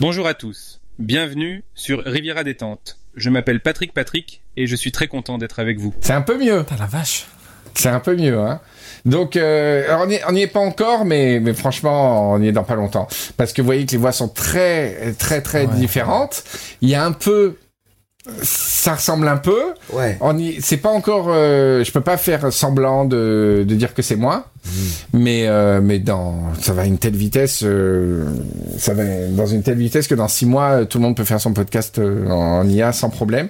Bonjour à tous, bienvenue sur Riviera Détente. Je m'appelle Patrick Patrick et je suis très content d'être avec vous. C'est un peu mieux. T'as la vache. C'est un peu mieux, hein. Donc, euh, on n'y est pas encore, mais, mais franchement, on y est dans pas longtemps. Parce que vous voyez que les voix sont très, très, très Ouais. différentes. Il y a un peu, ça ressemble un peu. Ouais. On y, c'est pas encore, euh, je peux pas faire semblant de, de dire que c'est moi. Mais, euh, mais dans, ça va à une telle vitesse, euh, ça va dans une telle vitesse que dans six mois, tout le monde peut faire son podcast euh, en IA sans problème.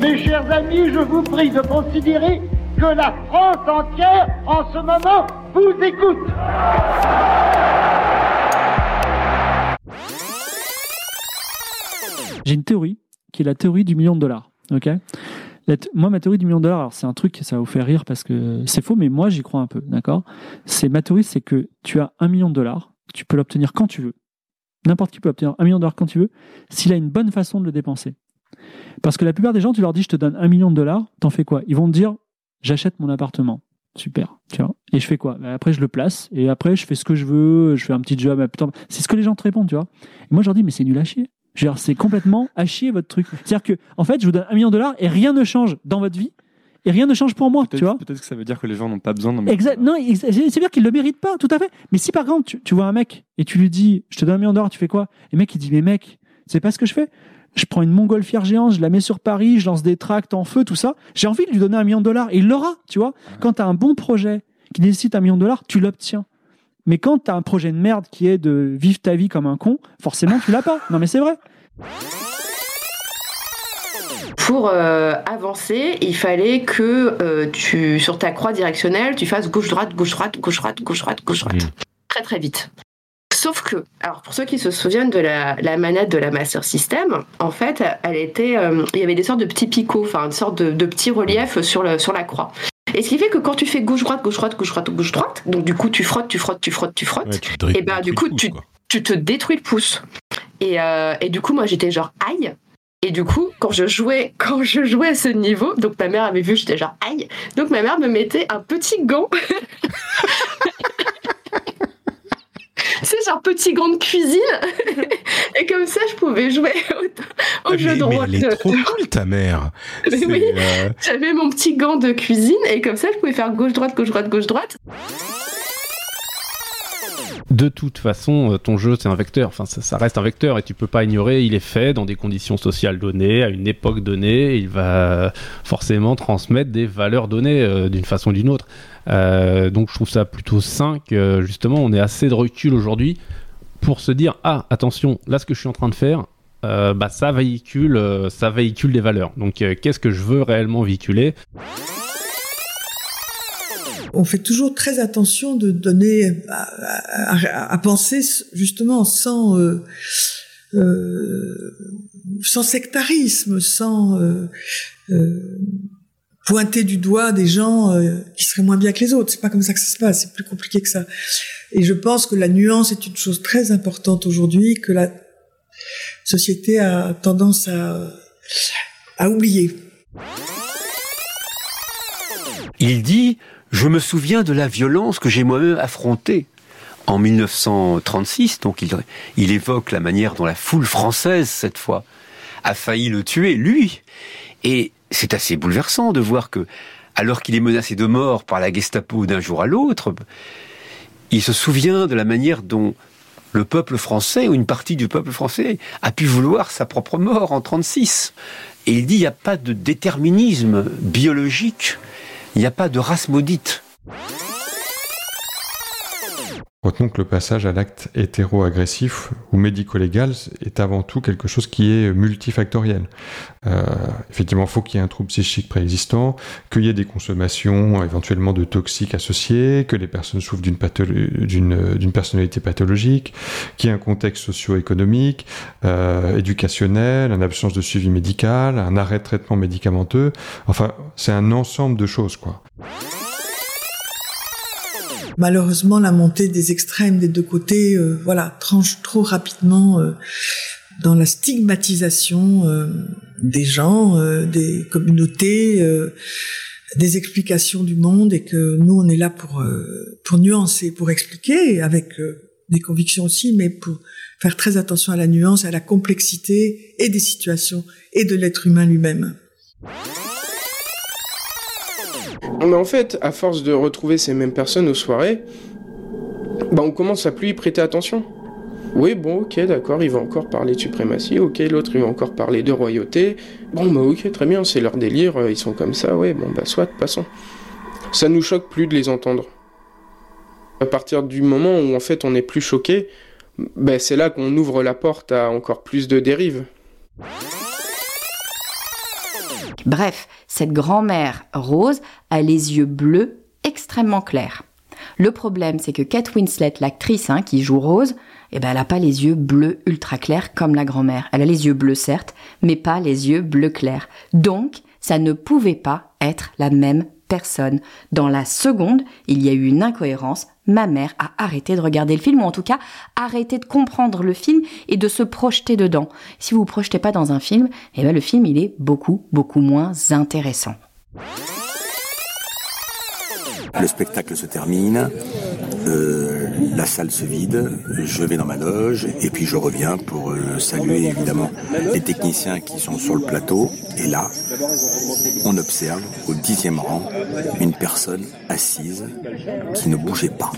Mes chers amis, je vous prie de considérer que la France entière, en ce moment, vous écoute. J'ai une théorie qui est la théorie du million de dollars. Moi, ma théorie du million de dollars, c'est un truc, ça va vous faire rire parce que c'est faux, mais moi, j'y crois un peu. D'accord? C'est ma théorie, c'est que tu as un million de dollars, tu peux l'obtenir quand tu veux. N'importe qui peut obtenir un million de dollars quand tu veux, s'il a une bonne façon de le dépenser. Parce que la plupart des gens, tu leur dis, je te donne un million de dollars, t'en fais quoi? Ils vont te dire, j'achète mon appartement. Super, tu vois? Et je fais quoi? Ben, Après, je le place, et après, je fais ce que je veux, je fais un petit job. putain, C'est ce que les gens te répondent, tu vois. Et moi, je leur dis, mais c'est nul à chier. C'est complètement à chier votre truc. C'est-à-dire que, en fait, je vous donne un million de dollars et rien ne change dans votre vie et rien ne change pour moi, tu vois. Peut-être que ça veut dire que les gens n'ont pas besoin d'en Exact. Non, c'est-à-dire qu'il le mérite pas, tout à fait. Mais si par exemple, tu, tu vois un mec et tu lui dis, je te donne un million de dollars, tu fais quoi? Et le mec, il dit, mais mec, c'est pas ce que je fais. Je prends une montgolfière géante, je la mets sur Paris, je lance des tracts en feu, tout ça. J'ai envie de lui donner un million de dollars et il l'aura, tu vois. Quand tu as un bon projet qui nécessite un million de dollars, tu l'obtiens. Mais quand tu as un projet de merde qui est de vivre ta vie comme un con, forcément, tu l'as pas. Non, mais c'est vrai. Pour euh, avancer, il fallait que euh, tu, sur ta croix directionnelle, tu fasses gauche-droite, gauche-droite, gauche-droite, gauche-droite, gauche-droite. Très très vite. Sauf que, alors pour ceux qui se souviennent de la, la manette de la Master System, en fait, elle était, euh, il y avait des sortes de petits picots, enfin une sorte de, de petits reliefs sur, le, sur la croix. Et ce qui fait que quand tu fais gauche-droite, gauche-droite, gauche-droite, gauche-droite, donc du coup tu frottes, tu frottes, tu frottes, tu frottes, Ouais, tu et ben du coup pouce, tu, tu te détruis le pouce. Et, euh, et du coup moi j'étais genre aïe. Et du coup quand je jouais quand je jouais à ce niveau, donc ma mère avait vu j'étais genre aïe. Donc ma mère me mettait un petit gant. C'est genre petit gant de cuisine et comme ça je pouvais jouer au, au Mais- jeu de mais rôle. elle est trop cool, ta mère. Mais oui. euh, J'avais mon petit gant de cuisine et comme ça je pouvais faire gauche droite gauche droite gauche droite. De toute façon, euh, ton jeu, c'est un vecteur. Enfin, ça, reste un vecteur et tu peux pas ignorer. Il est fait dans des conditions sociales données, à une époque donnée. Il va forcément transmettre des valeurs données euh, d'une façon ou d'une autre. Euh, donc, je trouve ça plutôt sain que justement, on ait assez de recul aujourd'hui pour se dire ah attention, là, ce que je suis en train de faire. bah, ça véhicule, ça véhicule des valeurs. Donc, qu'est-ce que je veux réellement véhiculer? On fait toujours très attention de donner à, penser justement sans euh, euh, sans sectarisme, sans euh, pointer du doigt des gens qui seraient moins bien que les autres. C'est pas comme ça que ça se passe. C'est plus compliqué que ça. Et je pense que la nuance est une chose très importante aujourd'hui que la société a tendance à à oublier. Il dit Je me souviens de la violence que j'ai moi-même affrontée. En 1936, donc il, évoque la manière dont la foule française, cette fois, a failli le tuer, lui. Et c'est assez bouleversant de voir que, alors qu'il est menacé de mort par la Gestapo d'un jour à l'autre, il se souvient de la manière dont le peuple français, ou une partie du peuple français, a pu vouloir sa propre mort en 36. Et il dit il n'y a pas de déterminisme biologique il n'y a pas de race maudite. Retenons que le passage à l'acte hétéro-agressif ou médico-légal est avant tout quelque chose qui est multifactoriel. Euh, effectivement, il faut qu'il y ait un trouble psychique préexistant, qu'il y ait des consommations éventuellement de toxiques associés, que les personnes souffrent d'une personnalité pathologique, qu'il y ait un contexte socio-économique, euh, éducationnel, une absence de suivi médical, un arrêt de traitement médicamenteux. Enfin, c'est un ensemble de choses, quoi. Malheureusement, la montée des extrêmes des deux côtés, euh, voilà, tranche trop rapidement euh, dans la stigmatisation euh, des gens, des communautés, des explications du monde, et que nous, on est là pour pour nuancer, pour expliquer, avec des convictions aussi, mais pour faire très attention à la nuance, à la complexité et des situations et de l'être humain lui-même. Mais en fait, à force de retrouver ces mêmes personnes aux soirées, bah on commence à plus y prêter attention. Oui, bon, ok, d'accord, il va encore parler de suprématie, ok, l'autre il va encore parler de royauté. Bon, bah ok, très bien, c'est leur délire, euh, ils sont comme ça, ouais, bon, bah soit, passons. Ça nous choque plus de les entendre. À partir du moment où en fait on n'est plus choqué, bah, c'est là qu'on ouvre la porte à encore plus de dérives. Bref, cette grand-mère rose a les yeux bleus extrêmement clairs. Le problème, c'est que Kate Winslet, l'actrice hein, qui joue Rose, eh ben, elle n'a pas les yeux bleus ultra clairs comme la grand-mère. Elle a les yeux bleus, certes, mais pas les yeux bleus clairs. Donc, ça ne pouvait pas être la même personne. Dans la seconde, il y a eu une incohérence. Ma mère a arrêté de regarder le film, ou en tout cas, arrêté de comprendre le film et de se projeter dedans. Si vous vous projetez pas dans un film, eh ben, le film, il est beaucoup, beaucoup moins intéressant. Le spectacle se termine, euh, la salle se vide, je vais dans ma loge et puis je reviens pour euh, saluer évidemment les techniciens qui sont sur le plateau. Et là, on observe au dixième rang une personne assise qui ne bougeait pas.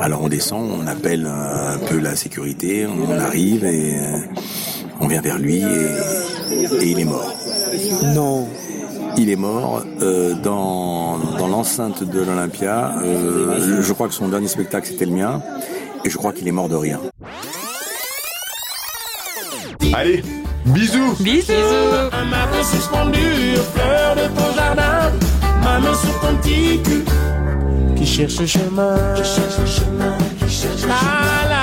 Alors on descend, on appelle un peu la sécurité, on arrive et euh, on vient vers lui et, et il est mort. Non. Il est mort euh, dans, dans l'enceinte de l'Olympia. Euh, je, crois que son dernier spectacle c'était le mien. Et je crois qu'il est mort de rien. Allez, bisous Bisous Un matin suspendu aux fleurs de ton jardin Ma main sur ton petit cul Qui cherche le chemin Qui cherche le chemin Qui cherche le chemin